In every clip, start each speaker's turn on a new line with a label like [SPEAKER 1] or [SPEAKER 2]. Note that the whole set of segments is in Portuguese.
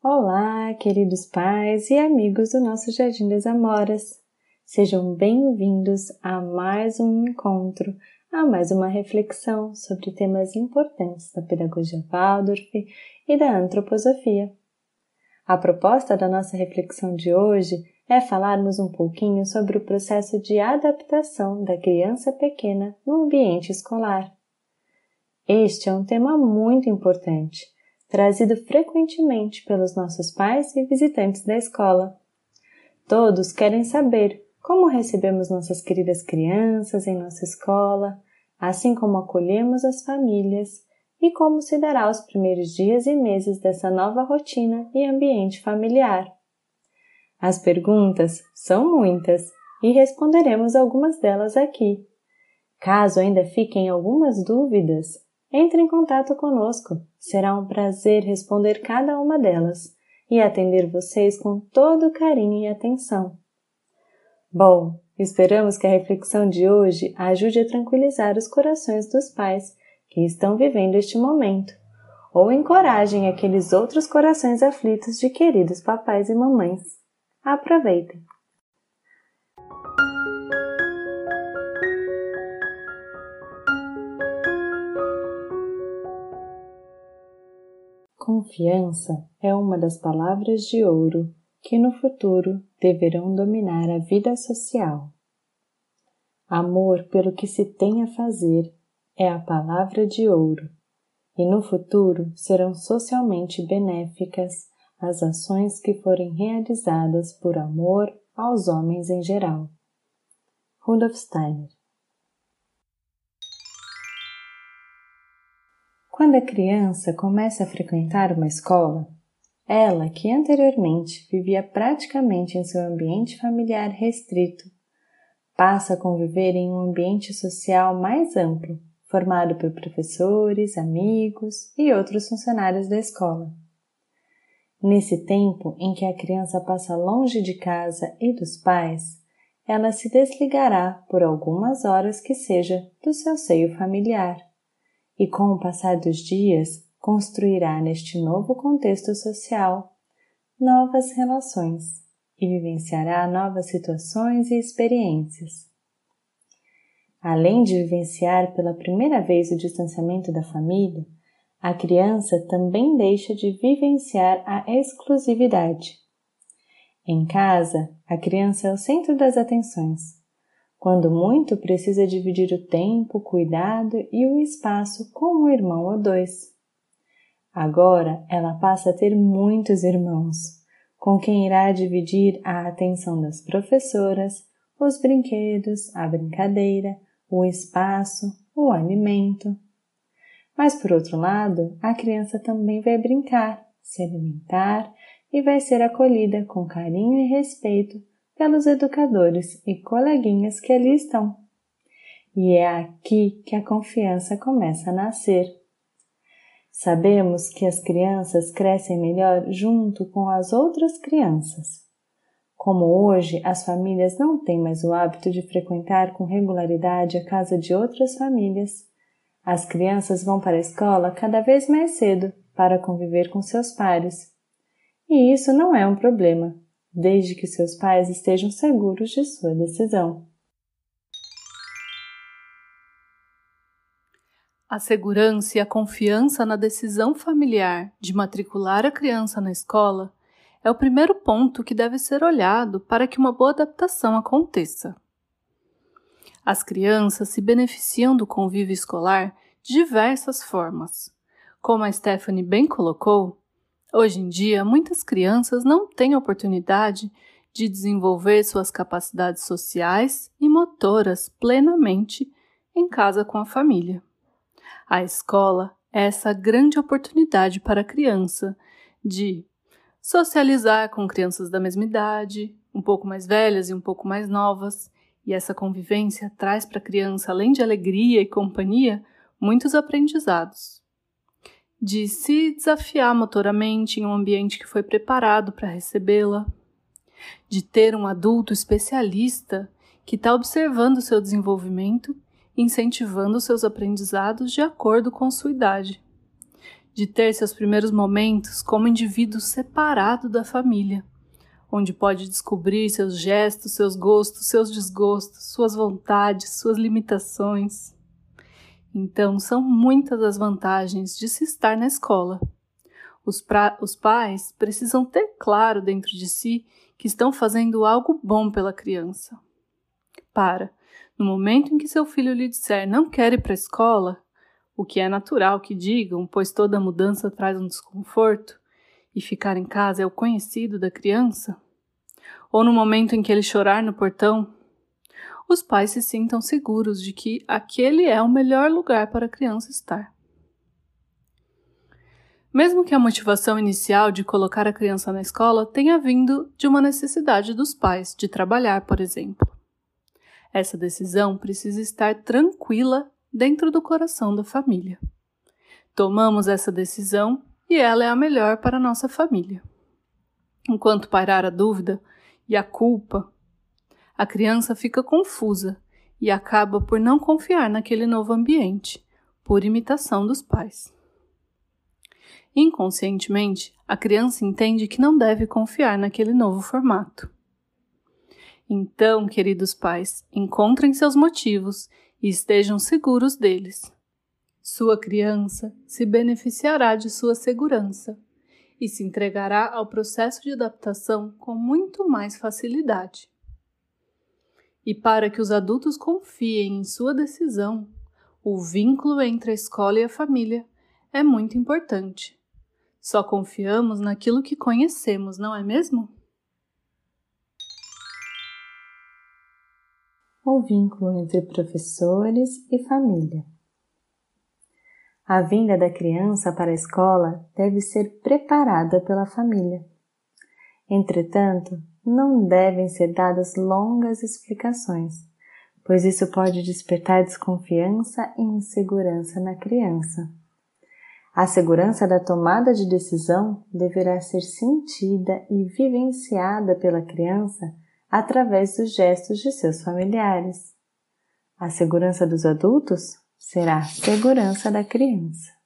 [SPEAKER 1] Olá, queridos pais e amigos do nosso Jardim das Amoras. Sejam bem-vindos a mais um encontro, a mais uma reflexão sobre temas importantes da pedagogia Waldorf e da antroposofia. A proposta da nossa reflexão de hoje é falarmos um pouquinho sobre o processo de adaptação da criança pequena no ambiente escolar. Este é um tema muito importante trazido frequentemente pelos nossos pais e visitantes da escola. Todos querem saber como recebemos nossas queridas crianças em nossa escola, assim como acolhemos as famílias e como se dará os primeiros dias e meses dessa nova rotina e ambiente familiar. As perguntas são muitas e responderemos algumas delas aqui. Caso ainda fiquem algumas dúvidas, entre em contato conosco. Será um prazer responder cada uma delas e atender vocês com todo carinho e atenção. Bom, esperamos que a reflexão de hoje ajude a tranquilizar os corações dos pais que estão vivendo este momento, ou encorajem aqueles outros corações aflitos de queridos papais e mamães. Aproveitem! Confiança é uma das palavras de ouro que no futuro deverão dominar a vida social. Amor pelo que se tem a fazer é a palavra de ouro, e no futuro serão socialmente benéficas as ações que forem realizadas por amor aos homens em geral. Rudolf Steiner Quando a criança começa a frequentar uma escola, ela que anteriormente vivia praticamente em seu ambiente familiar restrito, passa a conviver em um ambiente social mais amplo, formado por professores, amigos e outros funcionários da escola. Nesse tempo em que a criança passa longe de casa e dos pais, ela se desligará por algumas horas que seja do seu seio familiar e com o passar dos dias construirá neste novo contexto social novas relações e vivenciará novas situações e experiências. Além de vivenciar pela primeira vez o distanciamento da família, a criança também deixa de vivenciar a exclusividade. Em casa, a criança é o centro das atenções, quando muito, precisa dividir o tempo, cuidado e o espaço com um irmão ou dois. Agora ela passa a ter muitos irmãos, com quem irá dividir a atenção das professoras, os brinquedos, a brincadeira, o espaço, o alimento. Mas por outro lado, a criança também vai brincar, se alimentar e vai ser acolhida com carinho e respeito pelos educadores e coleguinhas que ali estão. E é aqui que a confiança começa a nascer. Sabemos que as crianças crescem melhor junto com as outras crianças. Como hoje as famílias não têm mais o hábito de frequentar com regularidade a casa de outras famílias, as crianças vão para a escola cada vez mais cedo para conviver com seus pares. E isso não é um problema, desde que seus pais estejam seguros de sua decisão.
[SPEAKER 2] A segurança e a confiança na decisão familiar de matricular a criança na escola é o primeiro ponto que deve ser olhado para que uma boa adaptação aconteça. As crianças se beneficiam do convívio escolar de diversas formas. Como a Stephanie bem colocou, Hoje em dia, muitas crianças não têm oportunidade de desenvolver suas capacidades sociais e motoras plenamente em casa com a família. A escola é essa grande oportunidade para a criança de socializar com crianças da mesma idade, um pouco mais velhas e um pouco mais novas, e essa convivência traz para a criança, além de alegria e companhia, muitos aprendizados de se desafiar motoramente em um ambiente que foi preparado para recebê-la, de ter um adulto especialista que está observando seu desenvolvimento incentivando seus aprendizados de acordo com sua idade, de ter seus primeiros momentos como indivíduo separado da família, onde pode descobrir seus gestos, seus gostos, seus desgostos, suas vontades, suas limitações. Então, são muitas as vantagens de se estar na escola. Os, pra... os pais precisam ter claro dentro de si que estão fazendo algo bom pela criança. Para, no momento em que seu filho lhe disser não quer ir para a escola, o que é natural que digam, pois toda mudança traz um desconforto, e ficar em casa é o conhecido da criança? Ou no momento em que ele chorar no portão, os pais se sintam seguros de que aquele é o melhor lugar para a criança estar. Mesmo que a motivação inicial de colocar a criança na escola tenha vindo de uma necessidade dos pais de trabalhar, por exemplo. Essa decisão precisa estar tranquila dentro do coração da família. Tomamos essa decisão e ela é a melhor para a nossa família. Enquanto pairar a dúvida e a culpa, a criança fica confusa e acaba por não confiar naquele novo ambiente, por imitação dos pais. Inconscientemente, a criança entende que não deve confiar naquele novo formato. Então, queridos pais, encontrem seus motivos e estejam seguros deles. Sua criança se beneficiará de sua segurança e se entregará ao processo de adaptação com muito mais facilidade. E para que os adultos confiem em sua decisão, o vínculo entre a escola e a família é muito importante. Só confiamos naquilo que conhecemos, não é mesmo?
[SPEAKER 1] o vínculo entre professores e família. A vinda da criança para a escola deve ser preparada pela família. Entretanto, não devem ser dadas longas explicações, pois isso pode despertar desconfiança e insegurança na criança. A segurança da tomada de decisão deverá ser sentida e vivenciada pela criança através dos gestos de seus familiares. A segurança dos adultos será a segurança da criança.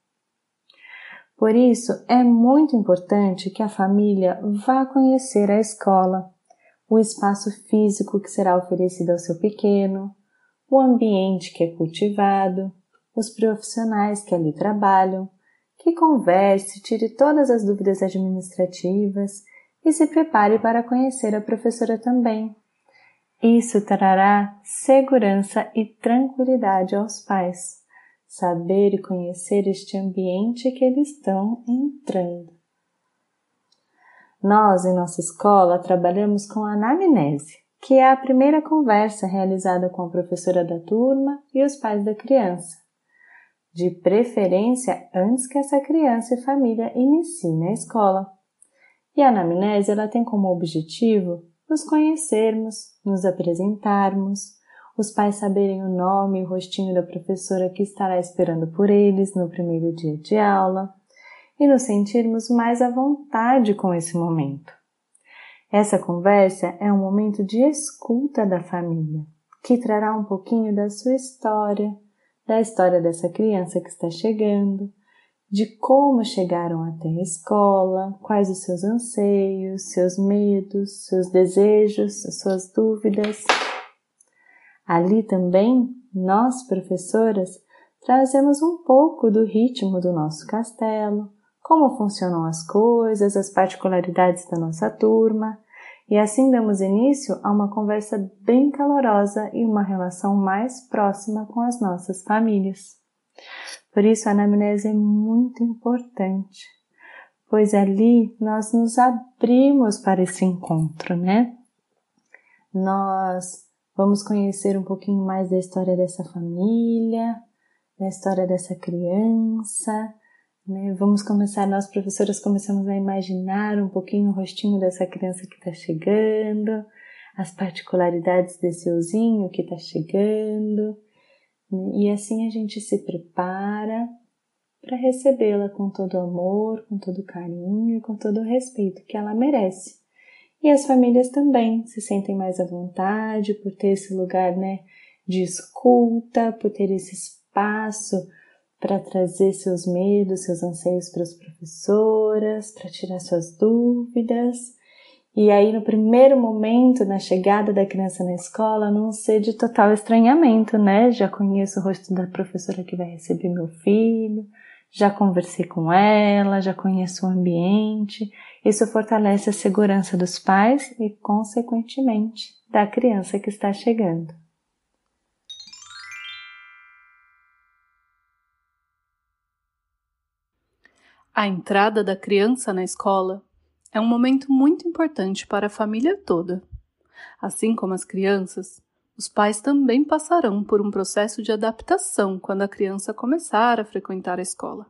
[SPEAKER 1] Por isso, é muito importante que a família vá conhecer a escola, o espaço físico que será oferecido ao seu pequeno, o ambiente que é cultivado, os profissionais que ali trabalham, que converse, tire todas as dúvidas administrativas e se prepare para conhecer a professora também. Isso trará segurança e tranquilidade aos pais, saber e conhecer este ambiente que eles estão entrando. Nós, em nossa escola, trabalhamos com a anamnese, que é a primeira conversa realizada com a professora da turma e os pais da criança. De preferência antes que essa criança e família iniciem na escola. E a anamnese ela tem como objetivo nos conhecermos, nos apresentarmos, os pais saberem o nome e o rostinho da professora que estará esperando por eles no primeiro dia de aula e nos sentirmos mais à vontade com esse momento. Essa conversa é um momento de escuta da família, que trará um pouquinho da sua história, da história dessa criança que está chegando, de como chegaram até a escola, quais os seus anseios, seus medos, seus desejos, suas dúvidas. Ali também, nós, professoras, trazemos um pouco do ritmo do nosso castelo, como funcionam as coisas, as particularidades da nossa turma, e assim damos início a uma conversa bem calorosa e uma relação mais próxima com as nossas famílias. Por isso, a anamnese é muito importante, pois ali nós nos abrimos para esse encontro, né? Nós vamos conhecer um pouquinho mais da história dessa família, da história dessa criança, né? Vamos começar, nós professoras começamos a imaginar um pouquinho o rostinho dessa criança que está chegando, as particularidades desse ozinho que está chegando, e assim a gente se prepara para recebê-la com todo amor, com todo carinho e com todo o respeito que ela merece. E as famílias também se sentem mais à vontade por ter esse lugar, né, de escuta, por ter esse espaço para trazer seus medos, seus anseios para as professoras, para tirar suas dúvidas. E aí, no primeiro momento, na chegada da criança na escola, não ser de total estranhamento, né? Já conheço o rosto da professora que vai receber meu filho, já conversei com ela, já conheço o ambiente. Isso fortalece a segurança dos pais e, consequentemente, da criança que está chegando.
[SPEAKER 2] A entrada da criança na escola é um momento muito importante para a família toda. Assim como as crianças, os pais também passarão por um processo de adaptação quando a criança começar a frequentar a escola.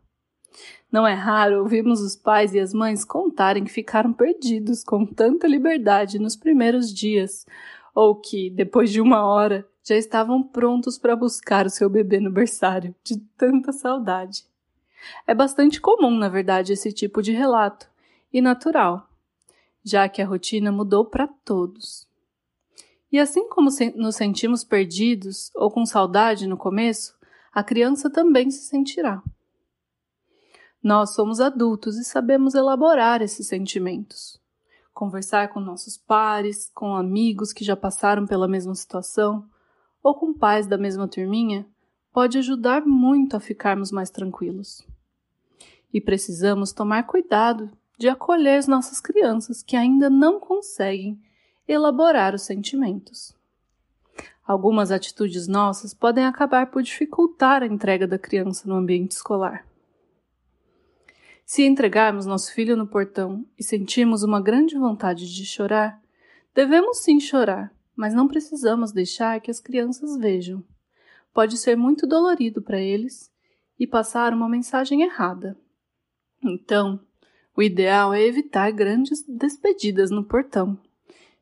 [SPEAKER 2] Não é raro ouvirmos os pais e as mães contarem que ficaram perdidos com tanta liberdade nos primeiros dias, ou que, depois de uma hora, já estavam prontos para buscar o seu bebê no berçário, de tanta saudade. É bastante comum, na verdade, esse tipo de relato, e natural, já que a rotina mudou para todos. E assim como nos sentimos perdidos ou com saudade no começo, a criança também se sentirá. Nós somos adultos e sabemos elaborar esses sentimentos. Conversar com nossos pares, com amigos que já passaram pela mesma situação, ou com pais da mesma turminha, pode ajudar muito a ficarmos mais tranquilos e precisamos tomar cuidado de acolher as nossas crianças que ainda não conseguem elaborar os sentimentos. Algumas atitudes nossas podem acabar por dificultar a entrega da criança no ambiente escolar. Se entregarmos nosso filho no portão e sentirmos uma grande vontade de chorar, devemos sim chorar, mas não precisamos deixar que as crianças vejam. Pode ser muito dolorido para eles e passar uma mensagem errada. Então, o ideal é evitar grandes despedidas no portão.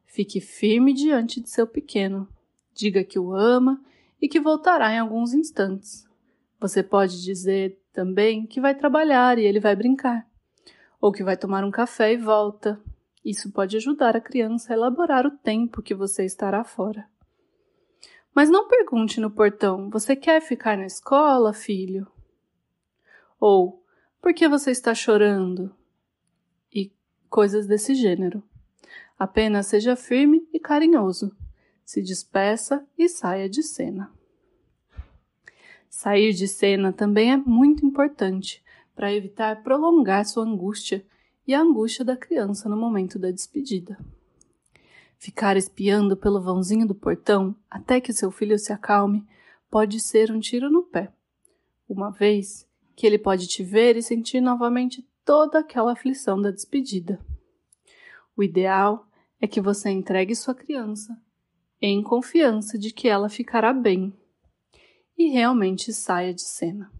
[SPEAKER 2] Fique firme diante de seu pequeno. Diga que o ama e que voltará em alguns instantes. Você pode dizer também que vai trabalhar e ele vai brincar, ou que vai tomar um café e volta. Isso pode ajudar a criança a elaborar o tempo que você estará fora. Mas não pergunte no portão: Você quer ficar na escola, filho? Ou por que você está chorando? E coisas desse gênero. Apenas seja firme e carinhoso. Se despeça e saia de cena. Sair de cena também é muito importante para evitar prolongar sua angústia e a angústia da criança no momento da despedida. Ficar espiando pelo vãozinho do portão até que seu filho se acalme pode ser um tiro no pé. Uma vez que ele pode te ver e sentir novamente toda aquela aflição da despedida. O ideal é que você entregue sua criança em confiança de que ela ficará bem e realmente saia de cena.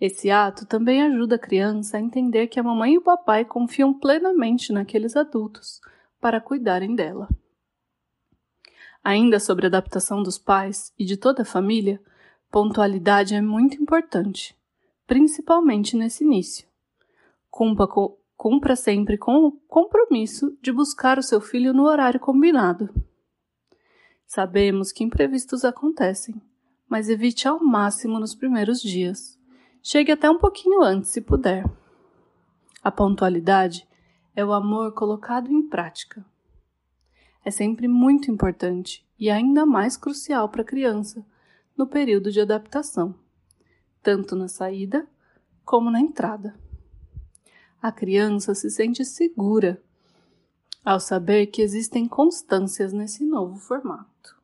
[SPEAKER 2] Esse ato também ajuda a criança a entender que a mamãe e o papai confiam plenamente naqueles adultos para cuidarem dela. Ainda sobre a adaptação dos pais e de toda a família, pontualidade é muito importante principalmente nesse início. Cumpra, cumpra sempre com o compromisso de buscar o seu filho no horário combinado. Sabemos que imprevistos acontecem, mas evite ao máximo nos primeiros dias. Chegue até um pouquinho antes, se puder. A pontualidade é o amor colocado em prática. É sempre muito importante e ainda mais crucial para a criança no período de adaptação tanto na saída como na entrada. A criança se sente segura ao saber que existem constâncias nesse novo formato.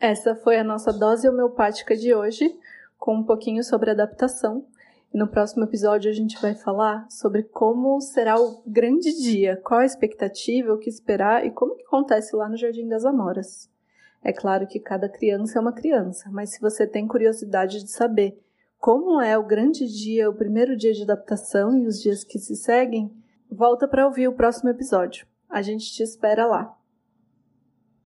[SPEAKER 2] Essa foi a nossa dose homeopática de hoje, com um pouquinho sobre adaptação. E no próximo episódio a gente vai falar sobre como será o grande dia, qual a expectativa, o que esperar e como que acontece lá no Jardim das Amoras. É claro que cada criança é uma criança, mas se você tem curiosidade de saber como é o grande dia, o primeiro dia de adaptação e os dias que se seguem, volta para ouvir o próximo episódio. A gente te espera lá.